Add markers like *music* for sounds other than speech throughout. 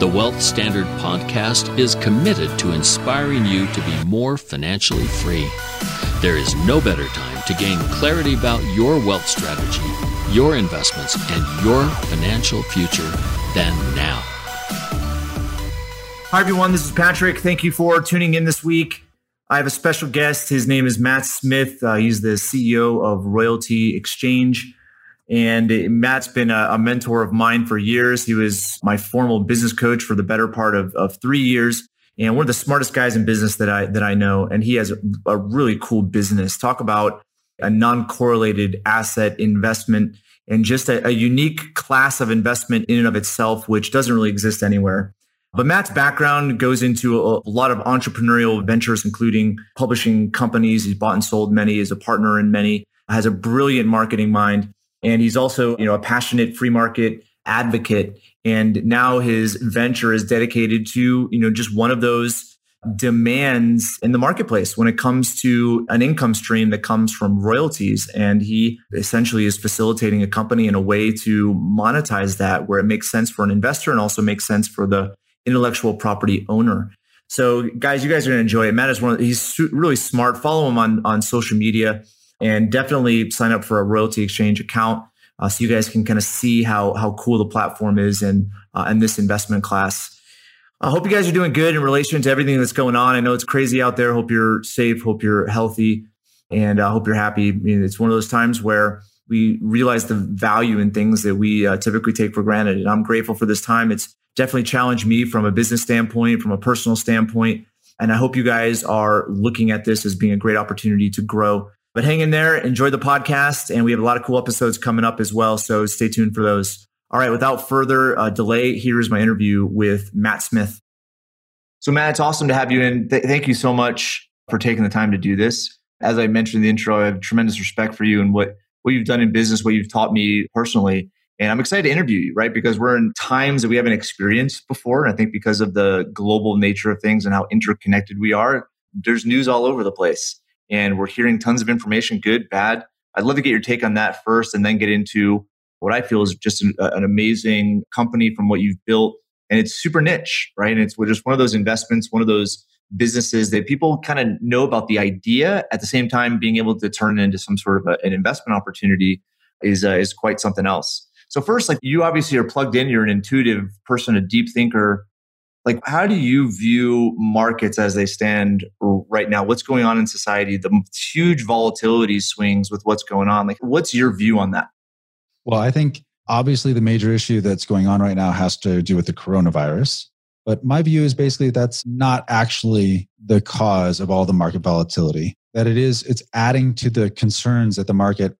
The Wealth Standard podcast is committed to inspiring you to be more financially free. There is no better time to gain clarity about your wealth strategy, your investments, and your financial future than now. Hi, everyone. This is Patrick. Thank you for tuning in this week. I have a special guest. His name is Matt Smith. Uh, he's the CEO of Royalty Exchange. And Matt's been a, a, mentor of mine for years. He was my formal business coach for the better part of, of three years. And one of the smartest guys in business that I that I know. And he has a, a really cool business. Talk about a non-correlated asset investment and just a, a unique class of investment in and of itself, which doesn't really exist anywhere. But Matt's background goes into a, a, lot of entrepreneurial ventures, including publishing companies. He's bought and sold many, is a partner in many, has a brilliant marketing mind. And he's also, you know, a passionate free market advocate. And now his venture is dedicated to, you know, just one of those demands in the marketplace when it comes to an income stream that comes from royalties. And he essentially is facilitating a company in a way to monetize that where it makes sense for an investor and also makes sense for the intellectual property owner. So guys, you guys are going to enjoy it. Matt is one of, he's really smart. Follow him on, on social media and definitely sign up for a royalty exchange account uh, so you guys can kind of see how how cool the platform is and uh, and this investment class. I hope you guys are doing good in relation to everything that's going on. I know it's crazy out there. Hope you're safe. Hope you're healthy, and I uh, hope you're happy. I mean, it's one of those times where we realize the value in things that we uh, typically take for granted. And I'm grateful for this time. It's definitely challenged me from a business standpoint, from a personal standpoint. And I hope you guys are looking at this as being a great opportunity to grow but hang in there, enjoy the podcast, and we have a lot of cool episodes coming up as well. So stay tuned for those. All right, without further uh, delay, here is my interview with Matt Smith. So, Matt, it's awesome to have you in. Th- thank you so much for taking the time to do this. As I mentioned in the intro, I have tremendous respect for you and what, what you've done in business, what you've taught me personally. And I'm excited to interview you, right? Because we're in times that we haven't experienced before. And I think because of the global nature of things and how interconnected we are, there's news all over the place and we're hearing tons of information, good, bad. I'd love to get your take on that first and then get into what I feel is just an, an amazing company from what you've built. And it's super niche, right? And it's just one of those investments, one of those businesses that people kind of know about the idea at the same time being able to turn it into some sort of a, an investment opportunity is, uh, is quite something else. So first, like you obviously are plugged in, you're an intuitive person, a deep thinker like how do you view markets as they stand right now? What's going on in society? The huge volatility swings with what's going on. Like what's your view on that? Well i think obviously the major issue that's going on right now has to do with the coronavirus. But my view is basically that's not actually the cause of all the market volatility that it is it's adding to the concerns that the market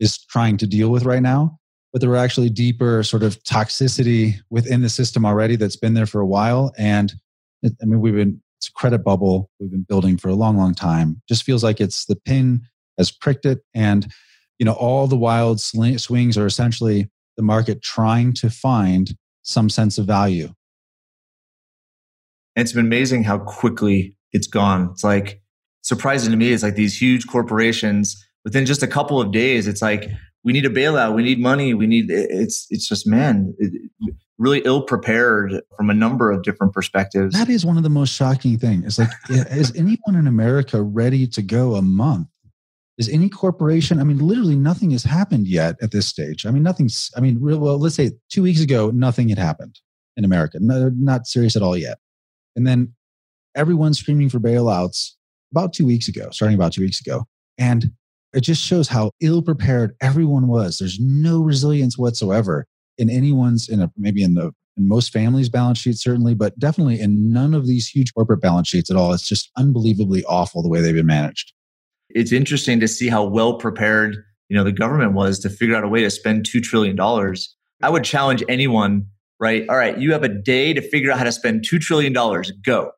is trying to deal with right now but there were actually deeper sort of toxicity within the system already that's been there for a while. And it, I mean, we've been, it's a credit bubble we've been building for a long, long time. Just feels like it's the pin has pricked it. And, you know, all the wild swings are essentially the market trying to find some sense of value. It's been amazing how quickly it's gone. It's like surprising to me. It's like these huge corporations within just a couple of days. It's like we need a bailout. We need money. We need it's it's just man, it, really ill prepared from a number of different perspectives. That is one of the most shocking things. It's like, is *laughs* anyone in America ready to go a month? Is any corporation? I mean, literally nothing has happened yet at this stage. I mean, nothing's. I mean, real well. Let's say two weeks ago, nothing had happened. in America. No, not serious at all yet. And then everyone's screaming for bailouts about two weeks ago, starting about two weeks ago. And it just shows how ill prepared everyone was. There's no resilience whatsoever in anyone's, in a, maybe in the in most families' balance sheets, certainly, but definitely in none of these huge corporate balance sheets at all. It's just unbelievably awful the way they've been managed. It's interesting to see how well prepared you know the government was to figure out a way to spend two trillion dollars. I would challenge anyone, right? All right, you have a day to figure out how to spend two trillion dollars. Go.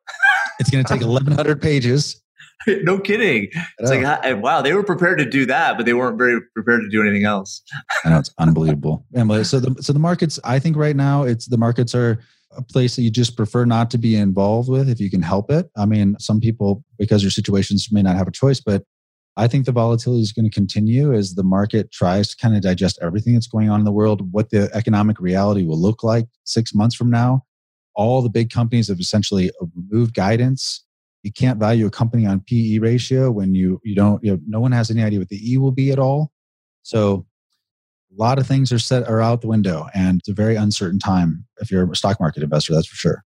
it's going to take 1,100 pages. *laughs* no kidding. It's like, wow, they were prepared to do that, but they weren't very prepared to do anything else. I know it's unbelievable. Emily, so the so the markets, I think right now it's the markets are a place that you just prefer not to be involved with if you can help it. I mean, some people because your situations may not have a choice, but I think the volatility is going to continue as the market tries to kind of digest everything that's going on in the world, what the economic reality will look like six months from now. All the big companies have essentially removed guidance you can't value a company on PE ratio when you you don't you know no one has any idea what the E will be at all. So a lot of things are set are out the window and it's a very uncertain time if you're a stock market investor, that's for sure.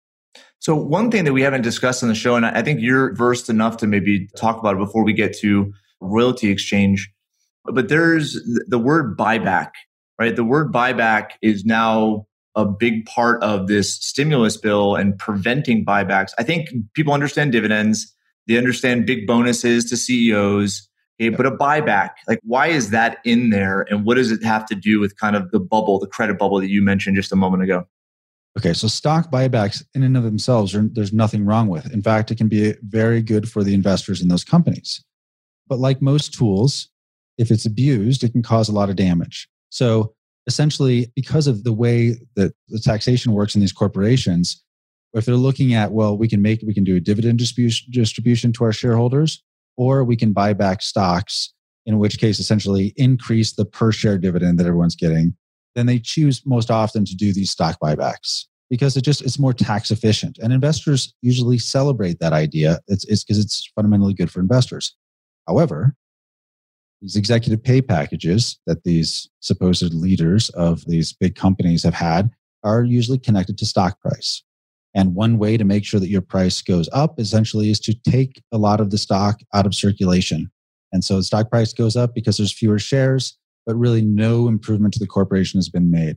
So one thing that we haven't discussed on the show, and I think you're versed enough to maybe talk about it before we get to royalty exchange, but there's the word buyback, right? The word buyback is now a big part of this stimulus bill and preventing buybacks. I think people understand dividends, they understand big bonuses to CEOs. Okay, but a buyback, like why is that in there? And what does it have to do with kind of the bubble, the credit bubble that you mentioned just a moment ago? Okay, so stock buybacks in and of themselves, are, there's nothing wrong with. In fact, it can be very good for the investors in those companies. But like most tools, if it's abused, it can cause a lot of damage. So essentially because of the way that the taxation works in these corporations if they're looking at well we can make we can do a dividend distribution, to our shareholders or we can buy back stocks in which case essentially increase the per share dividend that everyone's getting then they choose most often to do these stock buybacks because it just it's more tax efficient. And investors usually celebrate that idea. It's because it's, it's fundamentally good for investors. However these executive pay packages that these supposed leaders of these big companies have had are usually connected to stock price. And one way to make sure that your price goes up essentially is to take a lot of the stock out of circulation. And so the stock price goes up because there's fewer shares, but really no improvement to the corporation has been made.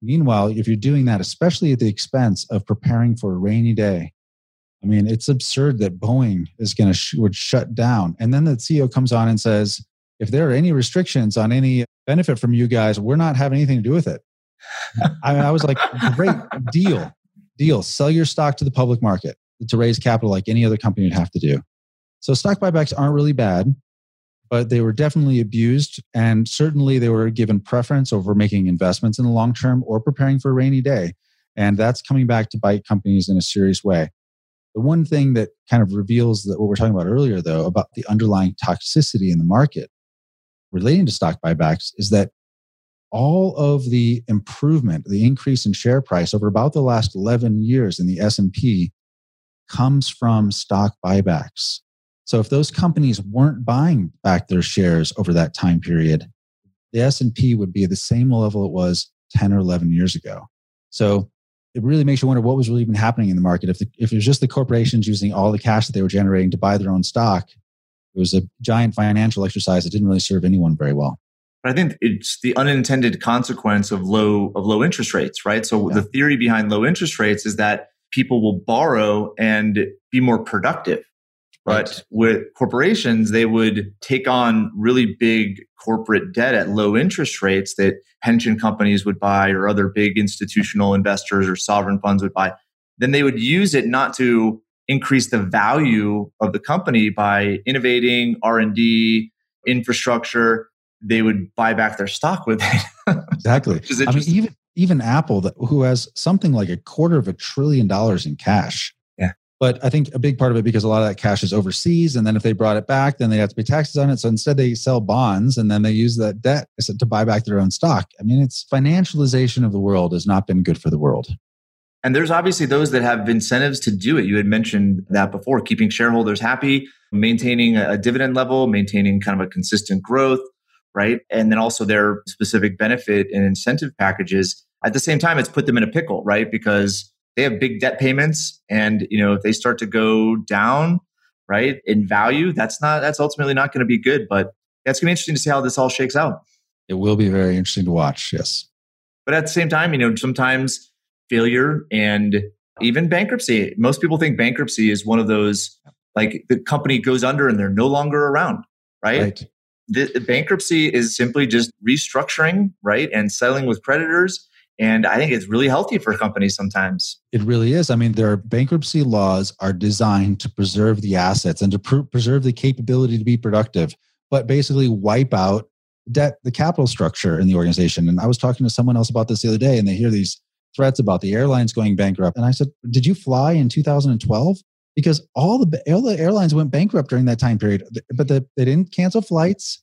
Meanwhile, if you're doing that, especially at the expense of preparing for a rainy day, I mean, it's absurd that Boeing is going to sh- would shut down, and then the CEO comes on and says, if there are any restrictions on any benefit from you guys, we're not having anything to do with it. I, I was like, great deal, deal. Sell your stock to the public market to raise capital like any other company would have to do. So stock buybacks aren't really bad, but they were definitely abused. And certainly they were given preference over making investments in the long term or preparing for a rainy day. And that's coming back to bite companies in a serious way. The one thing that kind of reveals that what we're talking about earlier, though, about the underlying toxicity in the market relating to stock buybacks is that all of the improvement, the increase in share price over about the last 11 years in the S&P comes from stock buybacks. So if those companies weren't buying back their shares over that time period, the S&P would be at the same level it was 10 or 11 years ago. So it really makes you wonder what was really even happening in the market. If, the, if it was just the corporations using all the cash that they were generating to buy their own stock, it was a giant financial exercise that didn't really serve anyone very well. But I think it's the unintended consequence of low of low interest rates, right? So yeah. the theory behind low interest rates is that people will borrow and be more productive. But right. with corporations, they would take on really big corporate debt at low interest rates that pension companies would buy or other big institutional investors or sovereign funds would buy. Then they would use it not to increase the value of the company by innovating r&d infrastructure they would buy back their stock with it. *laughs* Exactly. I mean even even apple that, who has something like a quarter of a trillion dollars in cash. Yeah. But i think a big part of it because a lot of that cash is overseas and then if they brought it back then they have to pay taxes on it. So instead they sell bonds and then they use that debt to buy back their own stock. I mean it's financialization of the world has not been good for the world and there's obviously those that have incentives to do it. You had mentioned that before, keeping shareholders happy, maintaining a dividend level, maintaining kind of a consistent growth, right? And then also their specific benefit and incentive packages. At the same time, it's put them in a pickle, right? Because they have big debt payments and, you know, if they start to go down, right, in value, that's not, that's ultimately not going to be good. But that's going to be interesting to see how this all shakes out. It will be very interesting to watch. Yes. But at the same time, you know, sometimes failure and even bankruptcy, most people think bankruptcy is one of those like the company goes under and they're no longer around, right? right. The, the bankruptcy is simply just restructuring, right? And settling with creditors. And I think it's really healthy for companies sometimes. It really is. I mean, their bankruptcy laws are designed to preserve the assets and to pr- preserve the capability to be productive, but basically wipe out debt, the capital structure in the organization. And I was talking to someone else about this the other day, and they hear these threats about the airlines going bankrupt. And I said, Did you fly in 2012? Because all the, all the airlines went bankrupt during that time period, but the, they didn't cancel flights,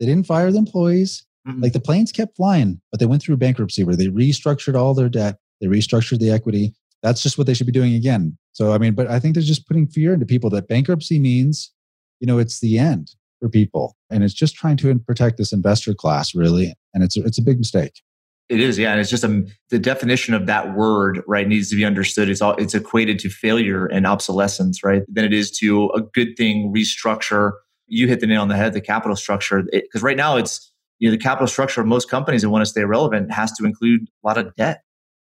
they didn't fire the employees. Mm-hmm. Like the planes kept flying, but they went through bankruptcy where they restructured all their debt, they restructured the equity. That's just what they should be doing again. So, I mean, but I think they're just putting fear into people that bankruptcy means, you know, it's the end for people. And it's just trying to protect this investor class, really. And it's, it's a big mistake. It is, yeah. And it's just a, the definition of that word, right, needs to be understood. It's all it's equated to failure and obsolescence, right? Than it is to a good thing, restructure. You hit the nail on the head, the capital structure. Because right now it's you know the capital structure of most companies that want to stay relevant has to include a lot of debt.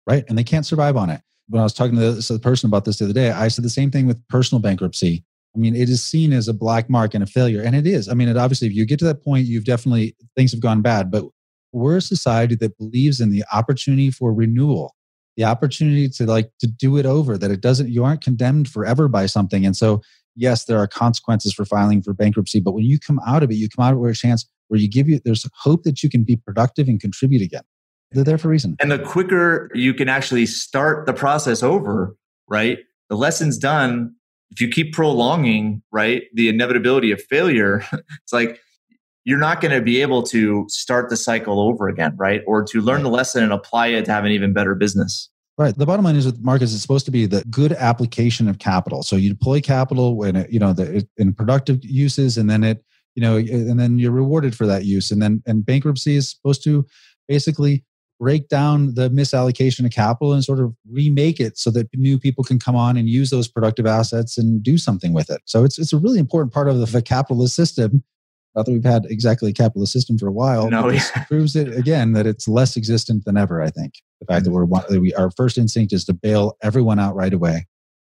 Right. And they can't survive on it. When I was talking to the person about this the other day, I said the same thing with personal bankruptcy. I mean, it is seen as a black mark and a failure. And it is. I mean, it obviously, if you get to that point, you've definitely, things have gone bad. But we're a society that believes in the opportunity for renewal, the opportunity to like to do it over, that it doesn't, you aren't condemned forever by something. And so, yes, there are consequences for filing for bankruptcy. But when you come out of it, you come out with a chance where you give you, there's hope that you can be productive and contribute again. They're there for a reason. And the quicker you can actually start the process over, right? The lesson's done if you keep prolonging, right, the inevitability of failure, *laughs* it's like you're not going to be able to start the cycle over again, right? Or to learn the lesson and apply it to have an even better business. Right. The bottom line is with markets, it's supposed to be the good application of capital. So you deploy capital when it, you know the, in productive uses, and then it, you know, and then you're rewarded for that use. And then and bankruptcy is supposed to basically break down the misallocation of capital and sort of remake it so that new people can come on and use those productive assets and do something with it. So it's it's a really important part of the capitalist system. Not that we've had exactly a capitalist system for a while. No, yeah. proves it again that it's less existent than ever. I think the fact that mm-hmm. we're one, that we our first instinct is to bail everyone out right away.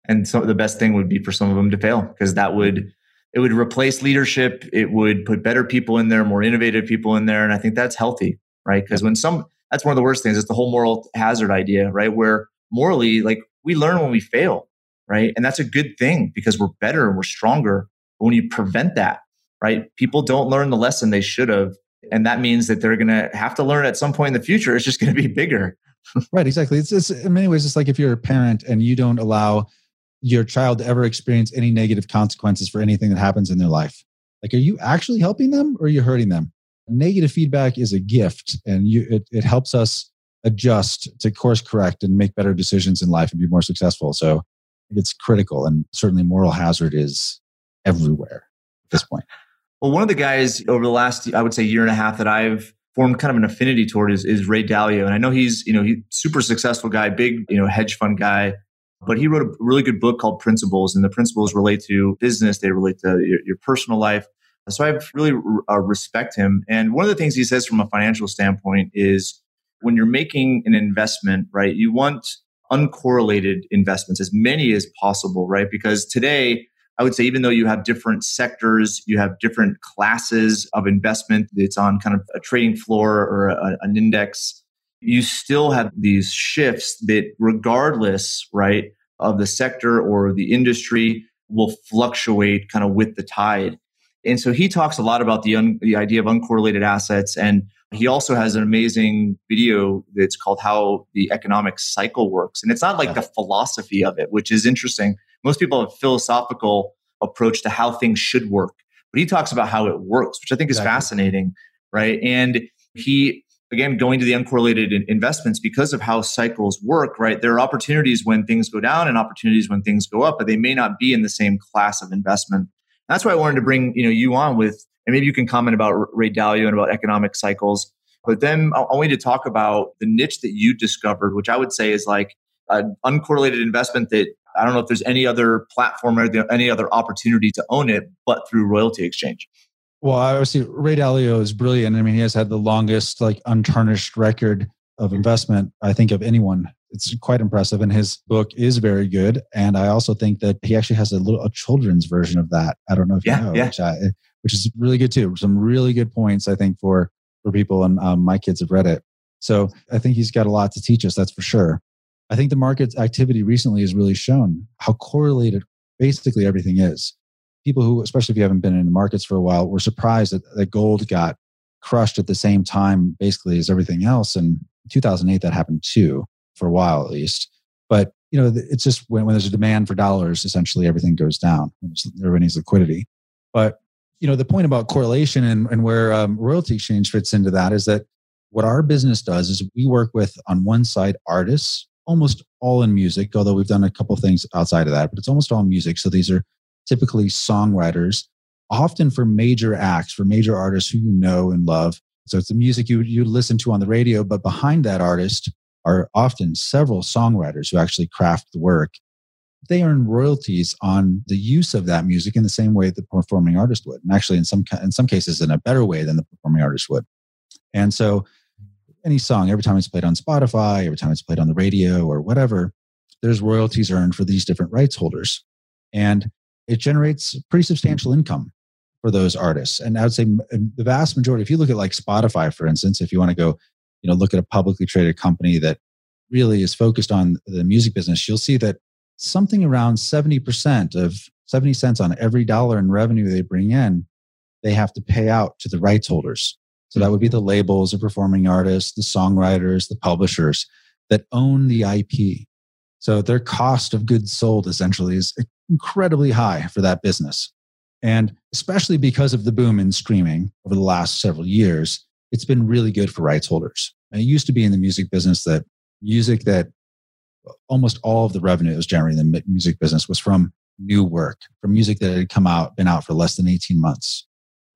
And so the best thing would be for some of them to fail because that would it would replace leadership. It would put better people in there, more innovative people in there, and I think that's healthy, right? Because when some that's one of the worst things. It's the whole moral hazard idea, right? Where morally, like we learn when we fail, right? And that's a good thing because we're better and we're stronger. But when you prevent that, right? People don't learn the lesson they should have. And that means that they're going to have to learn at some point in the future. It's just going to be bigger. *laughs* right. Exactly. It's, in many ways, it's like if you're a parent and you don't allow your child to ever experience any negative consequences for anything that happens in their life. Like, are you actually helping them or are you hurting them? negative feedback is a gift and you, it, it helps us adjust to course correct and make better decisions in life and be more successful. So it's critical and certainly moral hazard is everywhere at this point. Well, one of the guys over the last, I would say, year and a half that I've formed kind of an affinity toward is, is Ray Dalio. And I know he's, you know, he's super successful guy, big, you know, hedge fund guy. But he wrote a really good book called Principles, and the principles relate to business, they relate to your, your personal life. So I really uh, respect him. And one of the things he says from a financial standpoint is when you're making an investment, right, you want uncorrelated investments, as many as possible, right? Because today, I would say, even though you have different sectors, you have different classes of investment, it's on kind of a trading floor or a, an index, you still have these shifts that, regardless, right, of the sector or the industry, will fluctuate kind of with the tide. And so he talks a lot about the, un, the idea of uncorrelated assets. And he also has an amazing video that's called How the Economic Cycle Works. And it's not like the philosophy of it, which is interesting. Most people have a philosophical approach to how things should work, but he talks about how it works, which I think is exactly. fascinating. Right. And he, again, going to the uncorrelated investments because of how cycles work, right? There are opportunities when things go down and opportunities when things go up, but they may not be in the same class of investment. That's why I wanted to bring you know you on with, and maybe you can comment about Ray Dalio and about economic cycles. But then I want you to talk about the niche that you discovered, which I would say is like an uncorrelated investment that I don't know if there's any other platform or any other opportunity to own it, but through Royalty Exchange. Well, obviously, Ray Dalio is brilliant. I mean, he has had the longest, like, untarnished record of investment, I think, of anyone. It's quite impressive. And his book is very good. And I also think that he actually has a little a children's version of that. I don't know if yeah, you know, yeah. which, I, which is really good too. Some really good points, I think, for for people. And um, my kids have read it. So I think he's got a lot to teach us, that's for sure. I think the market's activity recently has really shown how correlated basically everything is. People who, especially if you haven't been in the markets for a while, were surprised that, that gold got crushed at the same time, basically, as everything else. And 2008, that happened too, for a while at least. But you know, it's just when, when there's a demand for dollars, essentially everything goes down. Everybody needs liquidity. But you know, the point about correlation and, and where um, royalty exchange fits into that is that what our business does is we work with on one side artists almost all in music, although we've done a couple things outside of that, but it's almost all music. So these are typically songwriters, often for major acts, for major artists who you know and love. So it's the music you, you listen to on the radio, but behind that artist are often several songwriters who actually craft the work. They earn royalties on the use of that music in the same way the performing artist would, and actually in some in some cases in a better way than the performing artist would. And so any song, every time it's played on Spotify, every time it's played on the radio or whatever, there's royalties earned for these different rights holders. And it generates pretty substantial income for those artists. And I would say the vast majority, if you look at like Spotify, for instance, if you want to go, you know, look at a publicly traded company that really is focused on the music business, you'll see that something around 70% of 70 cents on every dollar in revenue they bring in, they have to pay out to the rights holders. So that would be the labels, the performing artists, the songwriters, the publishers that own the IP. So their cost of goods sold essentially is incredibly high for that business. And especially because of the boom in streaming over the last several years, it's been really good for rights holders. It used to be in the music business that music that almost all of the revenue that was generated in the music business was from new work, from music that had come out, been out for less than 18 months.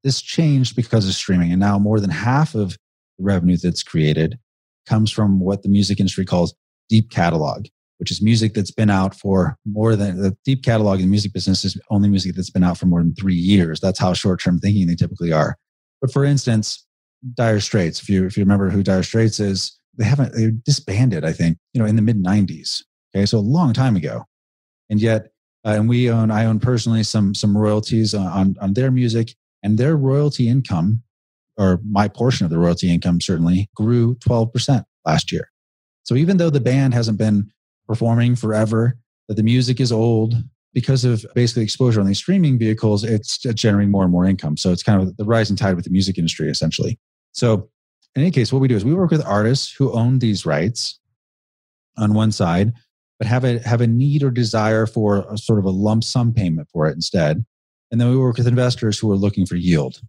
This changed because of streaming, and now more than half of the revenue that's created comes from what the music industry calls deep catalog, which is music that's been out for more than the deep catalog in the music business is only music that's been out for more than three years. That's how short term thinking they typically are. But for instance, Dire Straits, if you if you remember who Dire Straits is, they haven't they disbanded, I think, you know, in the mid '90s. Okay, so a long time ago, and yet, uh, and we own I own personally some some royalties on on their music, and their royalty income, or my portion of the royalty income certainly, grew 12% last year. So even though the band hasn't been performing forever, that the music is old, because of basically exposure on these streaming vehicles, it's generating more and more income. So it's kind of the rising tide with the music industry, essentially. So in any case, what we do is we work with artists who own these rights on one side, but have a have a need or desire for a sort of a lump sum payment for it instead. And then we work with investors who are looking for yield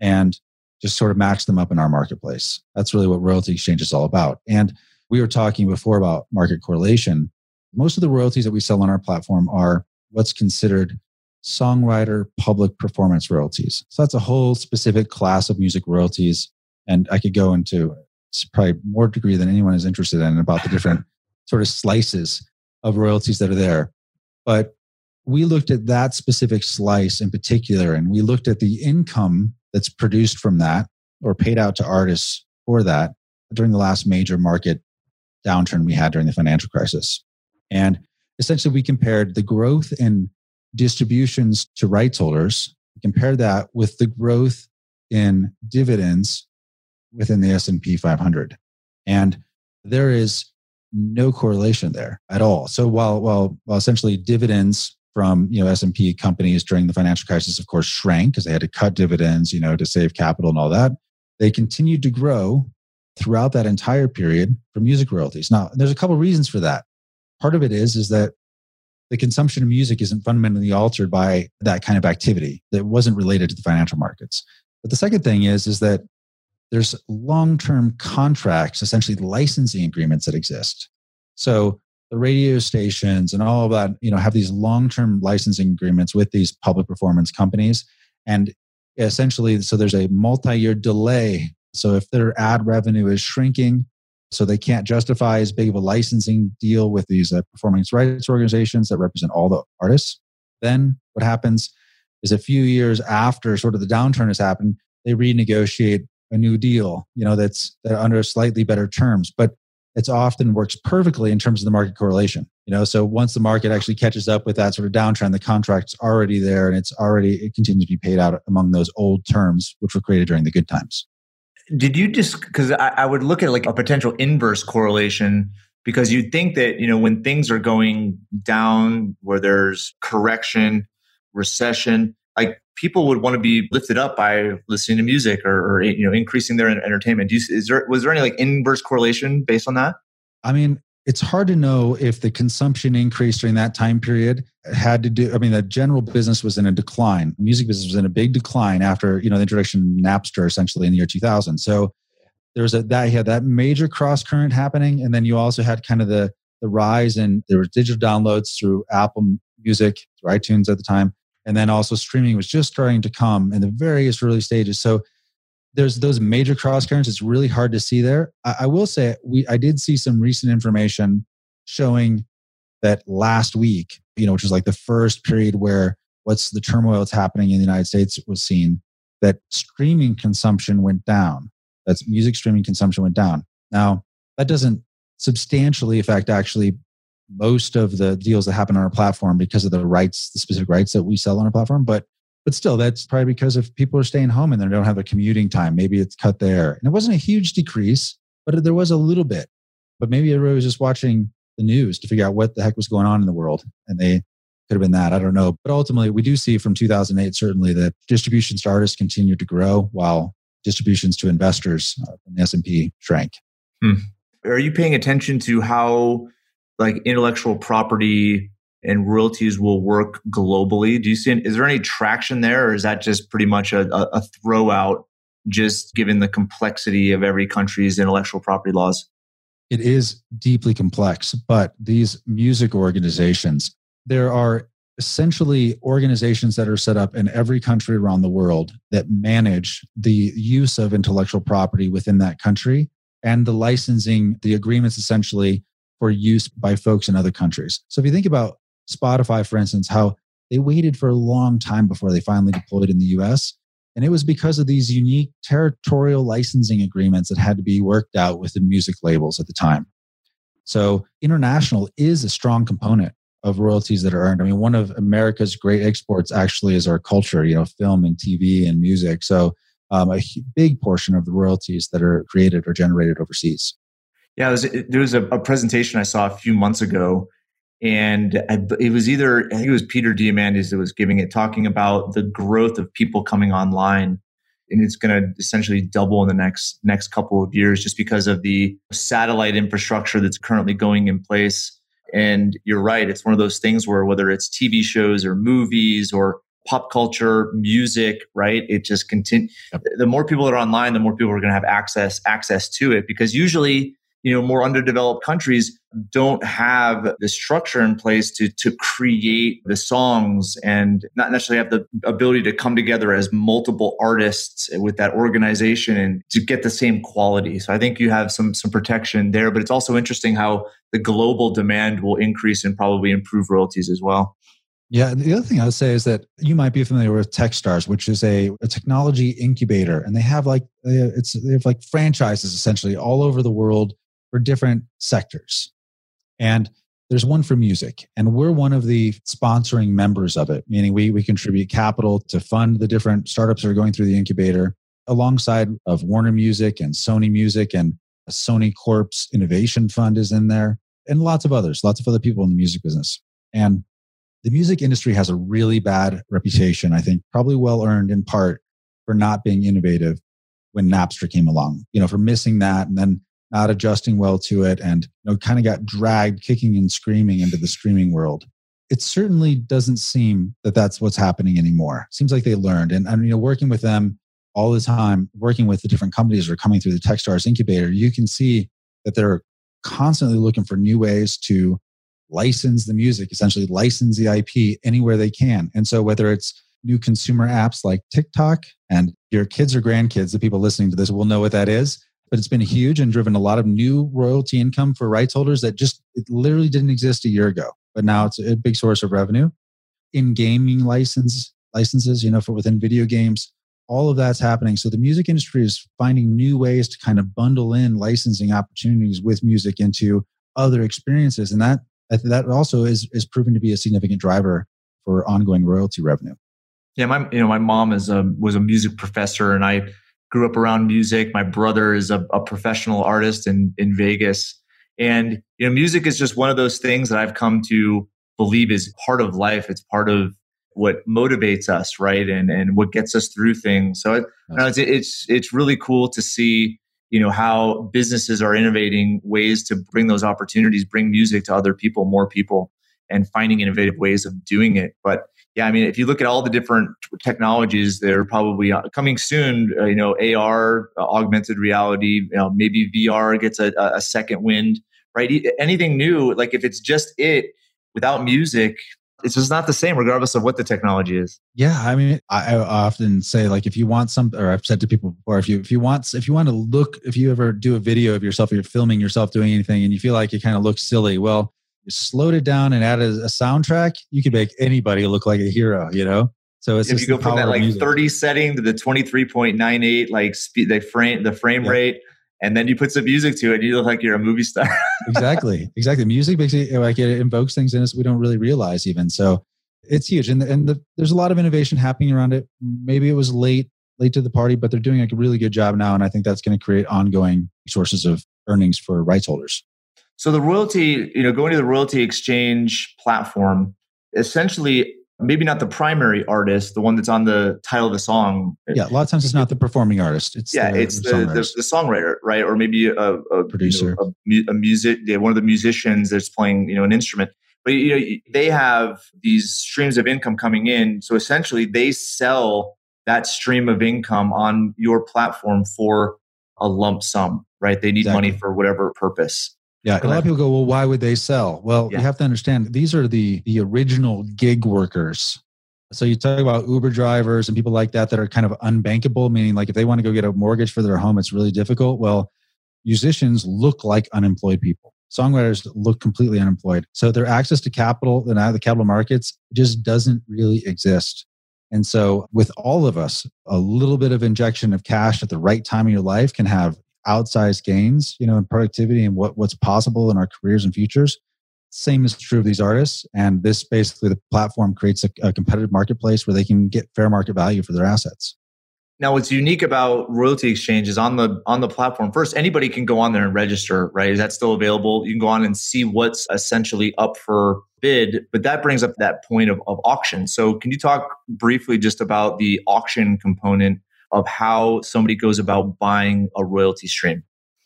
and just sort of match them up in our marketplace. That's really what royalty exchange is all about. And we were talking before about market correlation. Most of the royalties that we sell on our platform are what's considered songwriter public performance royalties. So that's a whole specific class of music royalties. And I could go into probably more degree than anyone is interested in about the different *laughs* sort of slices of royalties that are there. But we looked at that specific slice in particular, and we looked at the income that's produced from that or paid out to artists for that during the last major market downturn we had during the financial crisis. And essentially, we compared the growth in distributions to rights holders, compared that with the growth in dividends within the S&P 500. And there is no correlation there at all. So while while while essentially dividends from you know S&P companies during the financial crisis of course shrank because they had to cut dividends, you know, to save capital and all that. They continued to grow throughout that entire period for music royalties. Now, there's a couple reasons for that. Part of it is is that the consumption of music isn't fundamentally altered by that kind of activity that wasn't related to the financial markets. But the second thing is is that there's long-term contracts, essentially licensing agreements that exist. So the radio stations and all of that, you know, have these long-term licensing agreements with these public performance companies. And essentially, so there's a multi-year delay So if their ad revenue is shrinking, so they can't justify as big of a licensing deal with these uh, performance rights organizations that represent all the artists, then what happens is a few years after sort of the downturn has happened, they renegotiate a new deal, you know, that's under slightly better terms. But it's often works perfectly in terms of the market correlation. You know, so once the market actually catches up with that sort of downtrend, the contract's already there and it's already it continues to be paid out among those old terms which were created during the good times. Did you just because I, I would look at like a potential inverse correlation because you'd think that you know when things are going down where there's correction recession like people would want to be lifted up by listening to music or, or you know increasing their entertainment. You, is there was there any like inverse correlation based on that? I mean it's hard to know if the consumption increase during that time period had to do i mean the general business was in a decline. Music business was in a big decline after you know the introduction of napster essentially in the year 2000 so there was a that had that major cross current happening and then you also had kind of the the rise in there were digital downloads through apple music through itunes at the time and then also streaming was just starting to come in the various early stages. So there's those major cross currents it's really hard to see there. I, I will say we i did see some recent information showing that last week you know which was like the first period where what's the turmoil that's happening in the united states was seen that streaming consumption went down. That's music streaming consumption went down. Now that doesn't substantially affect actually most of the deals that happen on our platform because of the rights, the specific rights that we sell on our platform. But but still, that's probably because if people are staying home and they don't have a commuting time, maybe it's cut there. And it wasn't a huge decrease, but there was a little bit. But maybe everybody was just watching the news to figure out what the heck was going on in the world, and they could have been that. I don't know. But ultimately, we do see from 2008 certainly that distributions to artists continued to grow while distributions to investors uh, the S&P shrank. Hmm. Are you paying attention to how like intellectual property and royalties will work globally. Do you see, is there any traction there or is that just pretty much a, a, a throw out just given the complexity of every country's intellectual property laws? It is deeply complex, but these music organizations, there are essentially organizations that are set up in every country around the world that manage the use of intellectual property within that country and the licensing, the agreements essentially for use by folks in other countries. So if you think about Spotify, for instance, how they waited for a long time before they finally deployed in the US. And it was because of these unique territorial licensing agreements that had to be worked out with the music labels at the time. So international is a strong component of royalties that are earned. I mean, one of America's great exports actually is our culture, you know, film and TV and music. So um, a big portion of the royalties that are created or generated overseas. Yeah, was, there was a, a, presentation I saw a few months ago, and I, it was either I think it was Peter Diamandis that was giving it, talking about the growth of people coming online, and it's going to essentially double in the next next couple of years, just because of the satellite infrastructure that's currently going in place. And you're right; it's one of those things where whether it's TV shows or movies or pop culture, music, right? It just continue. Yep. The more people that are online, the more people are going to have access access to it because usually you know more underdeveloped countries don't have the structure in place to to create the songs and not necessarily have the ability to come together as multiple artists with that organization and to get the same quality. So i think you have some some protection there but it's also interesting how the global demand will increase and probably improve royalties as well. Yeah, the other thing I would say is that you might be familiar with TechStars, which is a, a technology incubator, and they have like it's they have like franchises essentially all over the world for different sectors. And there's one for music, and we're one of the sponsoring members of it, meaning we, we contribute capital to fund the different startups that are going through the incubator alongside of Warner Music and Sony Music and Sony Corp's Innovation Fund is in there and lots of others, lots of other people in the music business. And the music industry has a really bad reputation, I think, probably well earned in part for not being innovative when Napster came along, you know, for missing that and then not adjusting well to it and you know kind of got dragged kicking and screaming into the streaming world it certainly doesn't seem that that's what's happening anymore seems like they learned and, and you know working with them all the time working with the different companies that are coming through the techstars incubator you can see that they're constantly looking for new ways to license the music essentially license the ip anywhere they can and so whether it's new consumer apps like TikTok. And your kids or grandkids, the people listening to this will know what that is. But it's been huge and driven a lot of new royalty income for rights holders that just it literally didn't exist a year ago. But now it's a big source of revenue. In gaming license licenses, you know, for within video games, all of that's happening. So the music industry is finding new ways to kind of bundle in licensing opportunities with music into other experiences. And that that also is is proven to be a significant driver for ongoing royalty revenue. Yeah, my you know my mom is a was a music professor, and I grew up around music. My brother is a, a professional artist in in Vegas, and you know music is just one of those things that I've come to believe is part of life. It's part of what motivates us, right, and and what gets us through things. So it, uh, it's, it's it's really cool to see you know how businesses are innovating ways to bring those opportunities, bring music to other people, more people and finding innovative ways of doing it. But yeah, I mean, if you look at all the different technologies that are probably uh, coming soon, uh, you know, AR, uh, augmented reality, you know, maybe VR gets a, a second wind, right? Anything new, like if it's just it without music, it's just not the same, regardless of what the technology is. Yeah, I mean, I, I, often say like if you want some, or I've said to people before, if you if you want if you want to look, if you ever do a video of yourself, or you're filming yourself doing anything, and you feel like it kind of looks silly, well, you slowed it down and added a soundtrack, you could make anybody look like a hero, you know? So it's if you go from that like 30 setting to the 23.98 like speed the frame the frame yeah. rate and then you put some music to it you look like you're a movie star. *laughs* exactly. Exactly. Music basically like it invokes things in us we don't really realize even. So it's huge and and the, there's a lot of innovation happening around it. Maybe it was late late to the party but they're doing a really good job now and I think that's going to create ongoing sources of earnings for rights holders. So the royalty, you know, going to the royalty exchange platform, essentially, maybe not the primary artist, the one that's on the title of the song. Yeah, a lot of times it's not the performing artist. It's yeah, the, it's the, the, the, songwriter, right? Or maybe a, a producer, you know, a, a, music, yeah, one of the musicians that's playing, you know, an instrument. But you know, they have these streams of income coming in. So essentially, they sell that stream of income on your platform for a lump sum, right? They need exactly. money for whatever purpose. Yeah, a lot of people go, well, why would they sell? Well, yeah. you have to understand these are the the original gig workers. So you talk about Uber drivers and people like that that are kind of unbankable, meaning like if they want to go get a mortgage for their home, it's really difficult. Well, musicians look like unemployed people. Songwriters look completely unemployed. So their access to capital and the capital markets just doesn't really exist. And so, with all of us, a little bit of injection of cash at the right time in your life can have outsized gains, you know, in productivity and what, what's possible in our careers and futures. Same is true of these artists. And this basically the platform creates a, a competitive marketplace where they can get fair market value for their assets. Now, what's unique about royalty exchanges on the on the platform? First, anybody can go on there and register. Right? Is that still available? You can go on and see what's essentially up for bid. But that brings up that point of, of auction. So, can you talk briefly just about the auction component of how somebody goes about buying a royalty stream?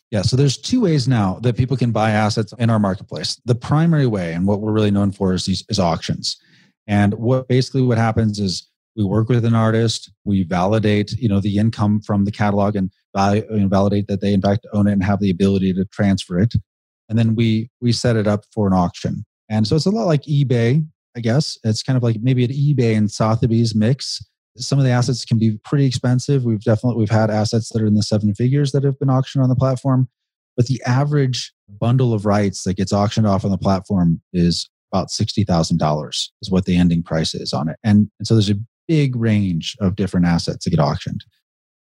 Yeah, so there's two ways now that people can buy assets in our marketplace. The primary way, and what we're really known for, is these is auctions. And what basically what happens is we work with an artist, we validate, you know, the income from the catalog and validate that they in fact own it and have the ability to transfer it, and then we we set it up for an auction. And so it's a lot like eBay, I guess. It's kind of like maybe an eBay and Sotheby's mix some of the assets can be pretty expensive. We've definitely we've had assets that are in the seven figures that have been auctioned on the platform, but the average bundle of rights that gets auctioned off on the platform is about sixty thousand dollars is what the ending price is on it, and, and so there's a big range of different assets that get auctioned.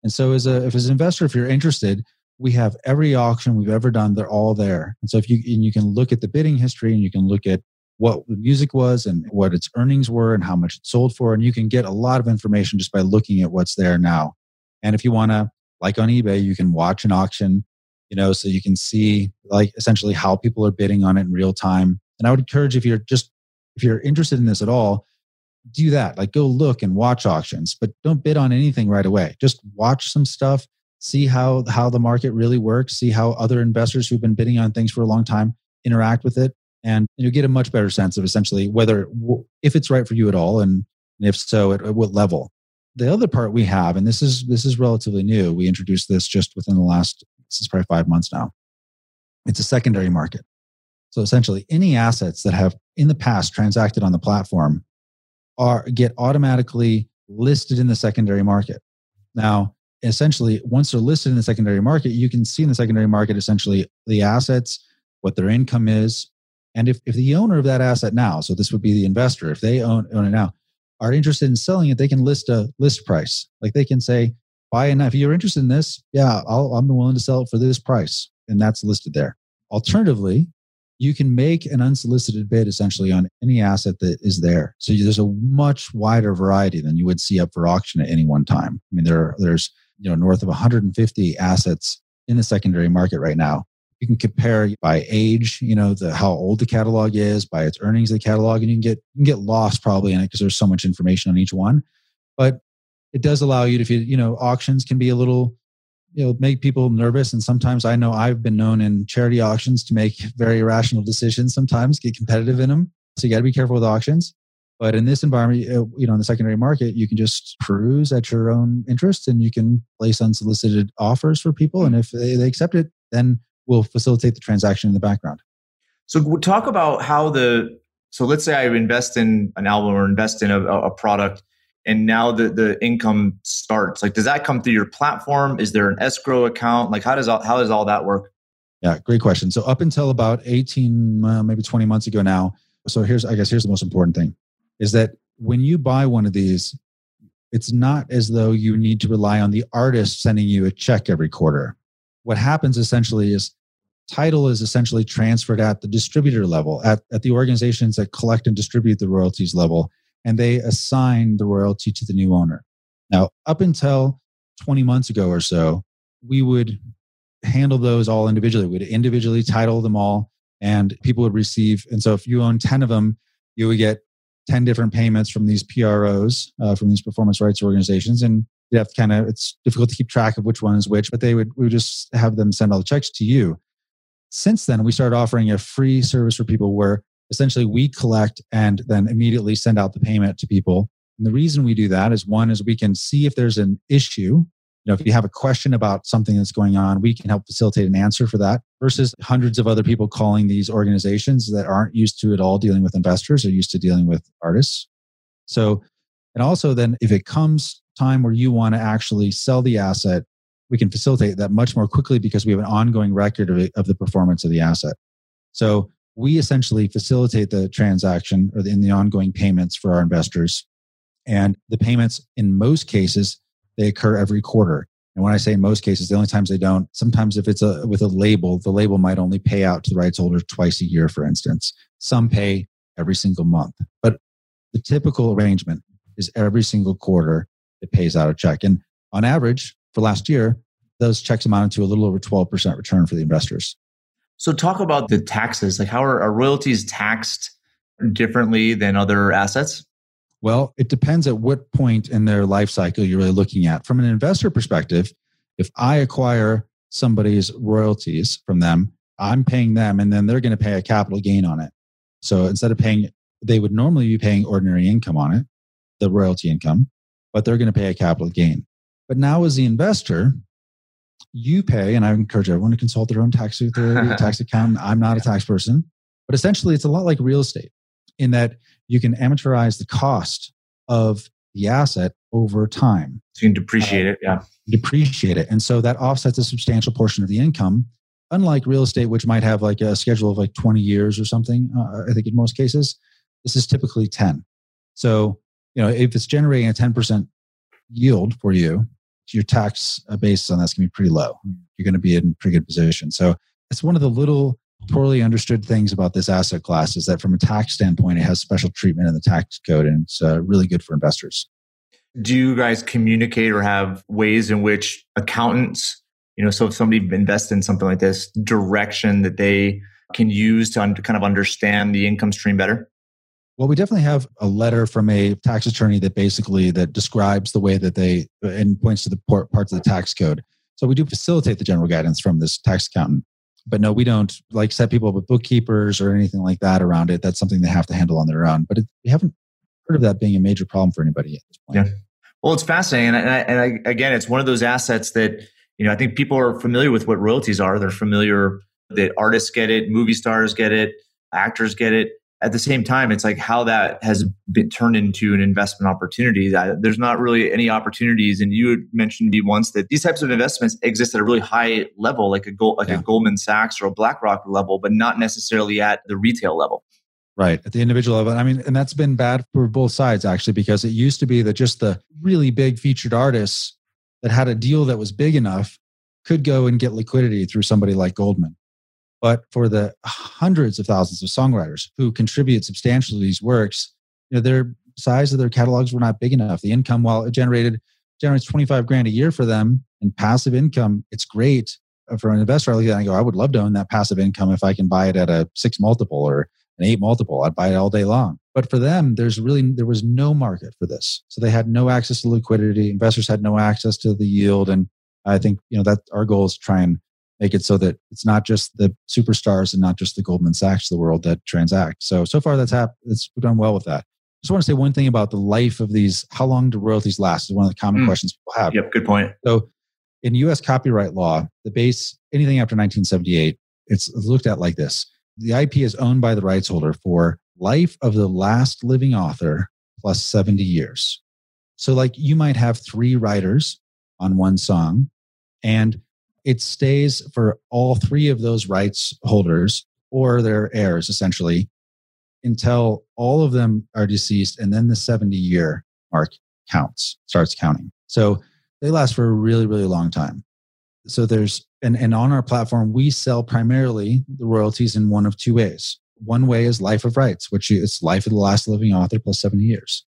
And so as a if as an investor, if you're interested, we have every auction we've ever done. They're all there, and so if you and you can look at the bidding history and you can look at what the music was and what its earnings were and how much it sold for. And you can get a lot of information just by looking at what's there now. And if you want to, like on eBay, you can watch an auction, you know, so you can see like essentially how people are bidding on it in real time. And I would encourage if you're just, if you're interested in this at all, do that. Like go look and watch auctions, but don't bid on anything right away. Just watch some stuff, see how how the market really works, see how other investors who've been bidding on things for a long time interact with it and you get a much better sense of essentially whether if it's right for you at all and if so at, at what level the other part we have and this is this is relatively new we introduced this just within the last this is probably five months now it's a secondary market so essentially any assets that have in the past transacted on the platform are get automatically listed in the secondary market. Now, essentially, once they're listed in the secondary market, you can see in the secondary market essentially the assets, what their income is. And if, if the owner of that asset now, so this would be the investor, if they own, own it now, are interested in selling it, they can list a list price. Like they can say, buy enough. If you're interested in this, yeah, I'll, I'm willing to sell it for this price. And that's listed there. Alternatively, you can make an unsolicited bid essentially on any asset that is there. So there's a much wider variety than you would see up for auction at any one time. I mean, there there's you know north of 150 assets in the secondary market right now. You can compare by age, you know, the how old the catalog is, by its earnings of the catalog, and you can get you can get lost probably in it because there's so much information on each one. But it does allow you to, if you you know, auctions can be a little you know make people nervous and sometimes i know i've been known in charity auctions to make very irrational decisions sometimes get competitive in them so you got to be careful with auctions but in this environment, you know, in the secondary market, you can just peruse at your own interest and you can place unsolicited offers for people. Hmm. And if they, they accept it, then we'll facilitate the transaction in the background. So talk about how the, so let's say I invest in an album or invest in a, a product and now the, the income starts. Like does that come through your platform? Is there an escrow account? Like how does all, how does all that work? Yeah great question. So up until about 18 uh, maybe 20 months ago now so here's i guess here's the most important thing is that when you buy one of these, it's not as though you need to rely on the artist sending you a check every quarter. What happens essentially is title is essentially transferred at the distributor level, at, at the organizations that collect and distribute the royalties level, and they assign the royalty to the new owner. Now, up until 20 months ago or so, we would handle those all individually. We'd individually title them all, and people would receive. And so, if you own 10 of them, you would get 10 different payments from these PROs, uh, from these performance rights organizations. And you have to kind of, it's difficult to keep track of which one is which, but they would, we would just have them send all the checks to you. Since then, we started offering a free service for people where essentially we collect and then immediately send out the payment to people. And the reason we do that is one is we can see if there's an issue you know if you have a question about something that's going on we can help facilitate an answer for that versus hundreds of other people calling these organizations that aren't used to at all dealing with investors or used to dealing with artists so and also then if it comes time where you want to actually sell the asset we can facilitate that much more quickly because we have an ongoing record of, of the performance of the asset so we essentially facilitate the transaction or the, in the ongoing payments for our investors and the payments in most cases they occur every quarter. And when I say in most cases, the only times they don't, sometimes if it's a with a label, the label might only pay out to the rights holder twice a year, for instance. Some pay every single month. But the typical arrangement is every single quarter it pays out a check. And on average, for last year, those checks amounted to a little over 12% return for the investors. So talk about the taxes. Like how are, are royalties taxed differently than other assets? Well, it depends at what point in their life cycle you're really looking at. From an investor perspective, if I acquire somebody's royalties from them, I'm paying them and then they're going to pay a capital gain on it. So instead of paying, they would normally be paying ordinary income on it, the royalty income, but they're going to pay a capital gain. But now, as the investor, you pay, and I encourage everyone to consult their own tax, their *laughs* tax accountant. I'm not a tax person, but essentially, it's a lot like real estate in that you can amortize the cost of the asset over time. So you can depreciate uh, it, yeah. Depreciate it. And so that offsets a substantial portion of the income. Unlike real estate, which might have like a schedule of like 20 years or something, uh, I think in most cases, this is typically 10. So, you know, if it's generating a 10% yield for you, your tax basis on that's going to be pretty low. You're going to be in pretty good position. So it's one of the little poorly understood things about this asset class is that from a tax standpoint, it has special treatment in the tax code and it's uh, really good for investors. Do you guys communicate or have ways in which accountants, you know, so if somebody invests in something like this, direction that they can use to un- kind of understand the income stream better? Well, we definitely have a letter from a tax attorney that basically that describes the way that they and points to the parts of the tax code. So we do facilitate the general guidance from this tax accountant but no, we don't like set people up with bookkeepers or anything like that around it. That's something they have to handle on their own. But it, we haven't heard of that being a major problem for anybody at this point. Yeah. Well, it's fascinating, and, I, and I, again, it's one of those assets that you know I think people are familiar with what royalties are. They're familiar that artists get it, movie stars get it, actors get it. At the same time, it's like how that has been turned into an investment opportunity. That there's not really any opportunities. And you mentioned me once that these types of investments exist at a really high level, like a gold, like yeah. a Goldman Sachs or a BlackRock level, but not necessarily at the retail level. Right. At the individual level. I mean, and that's been bad for both sides actually, because it used to be that just the really big featured artists that had a deal that was big enough could go and get liquidity through somebody like Goldman. But for the hundreds of thousands of songwriters who contribute substantially to these works, you know, their size of their catalogs were not big enough. The income, while it generated generates 25 grand a year for them in passive income, it's great uh, for an investor. I look at I go, I would love to own that passive income if I can buy it at a six multiple or an eight multiple. I'd buy it all day long. But for them, there's really there was no market for this. So they had no access to liquidity. Investors had no access to the yield. And I think, you know, that our goal is to try and make it so that it's not just the superstars and not just the Goldman Sachs of the world that transact. So so far that's happened. It's done well with that. I just want to say one thing about the life of these. How long do royalties last? Is one of the common mm. questions people have. Yep, good point. So in U.S. copyright law, the base anything after 1978, it's looked at like this: the IP is owned by the rights holder for life of the last living author plus 70 years. So, like you might have three writers on one song, and it stays for all three of those rights holders or their heirs essentially until all of them are deceased and then the 70 year mark counts starts counting. So they last for a really really long time. So there's and, and on our platform we sell primarily the royalties in one of two ways. One way is life of rights which is life of the last living author plus 70 years.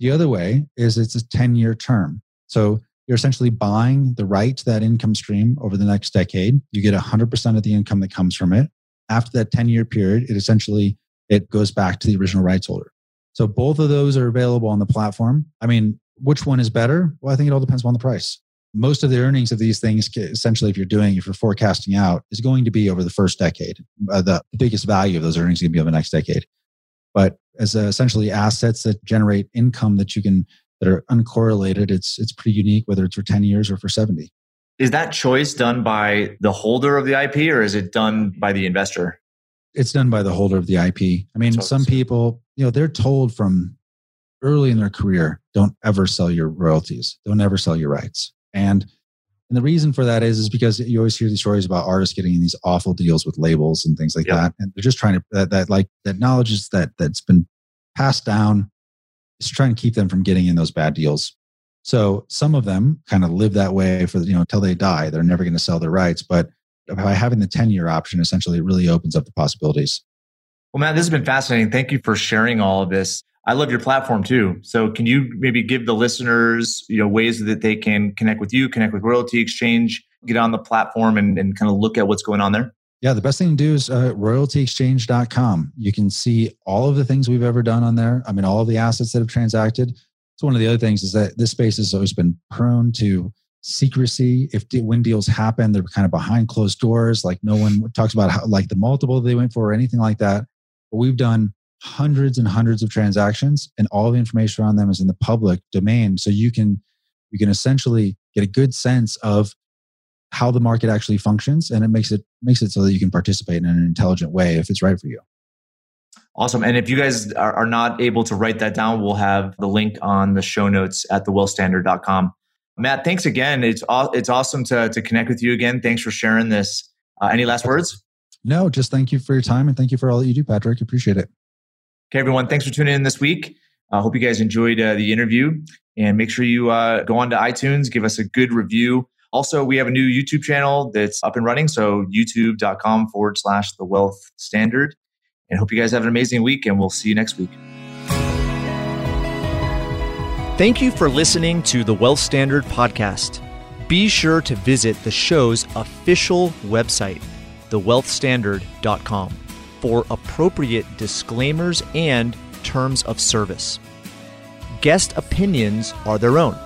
The other way is it's a 10 year term. So you're essentially buying the right to that income stream over the next decade. You get 100% of the income that comes from it. After that 10 year period, it essentially it goes back to the original rights holder. So both of those are available on the platform. I mean, which one is better? Well, I think it all depends on the price. Most of the earnings of these things, essentially, if you're doing, if you're forecasting out, is going to be over the first decade. Uh, the biggest value of those earnings is going to be over the next decade. But as uh, essentially assets that generate income that you can that are uncorrelated, it's it's pretty unique whether it's for 10 years or for 70. Is that choice done by the holder of the IP or is it done by the investor? It's done by the holder of the IP. I mean, some people, you know, they're told from early in their career, don't ever sell your royalties, don't ever sell your rights. And and the reason for that is is because you always hear these stories about artists getting these awful deals with labels and things like yep. that. And they're just trying to that, that like that knowledge is that that's been passed down is trying to keep them from getting in those bad deals. So some of them kind of live that way for you know until they die. They're never going to sell their rights, but by having the 10 year option, essentially, it really opens up the possibilities. Well, Matt, this has been fascinating. Thank you for sharing all of this. I love your platform too. So, can you maybe give the listeners, you know, ways that they can connect with you, connect with Royalty Exchange, get on the platform, and, and kind of look at what's going on there? Yeah, the best thing to do is uh, royaltyexchange.com. You can see all of the things we've ever done on there. I mean, all of the assets that have transacted. So one of the other things is that this space has always been prone to secrecy. If when deals happen, they're kind of behind closed doors. Like no one talks about how, like the multiple they went for or anything like that. But we've done hundreds and hundreds of transactions, and all the information around them is in the public domain. So you can you can essentially get a good sense of how the market actually functions and it makes it makes it so that you can participate in an intelligent way if it's right for you. Awesome. And if you guys are, are not able to write that down we'll have the link on the show notes at thewealthstandard.com matt thanks again. It's it's awesome to, to connect with you again. Thanks for sharing this. Uh, any last words? No just thank you for your time and thank you for all that you do patrick. Appreciate it. Okay everyone. Thanks for tuning in this week. I uh, hope you guys enjoyed uh, the interview and make sure you uh, go on to itunes give us a good review also, we have a new YouTube channel that's up and running. So youtube.com forward slash the wealth standard. And hope you guys have an amazing week and we'll see you next week. Thank you for listening to the Wealth Standard Podcast. Be sure to visit the show's official website, thewealthstandard.com, for appropriate disclaimers and terms of service. Guest opinions are their own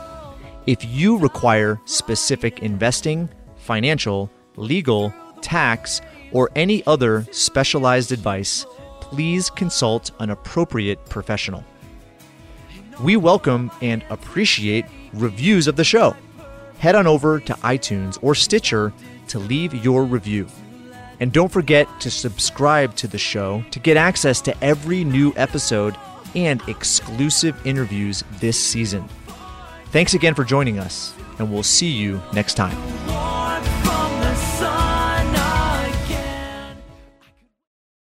if you require specific investing, financial, legal, tax, or any other specialized advice, please consult an appropriate professional. We welcome and appreciate reviews of the show. Head on over to iTunes or Stitcher to leave your review. And don't forget to subscribe to the show to get access to every new episode and exclusive interviews this season. Thanks again for joining us, and we'll see you next time.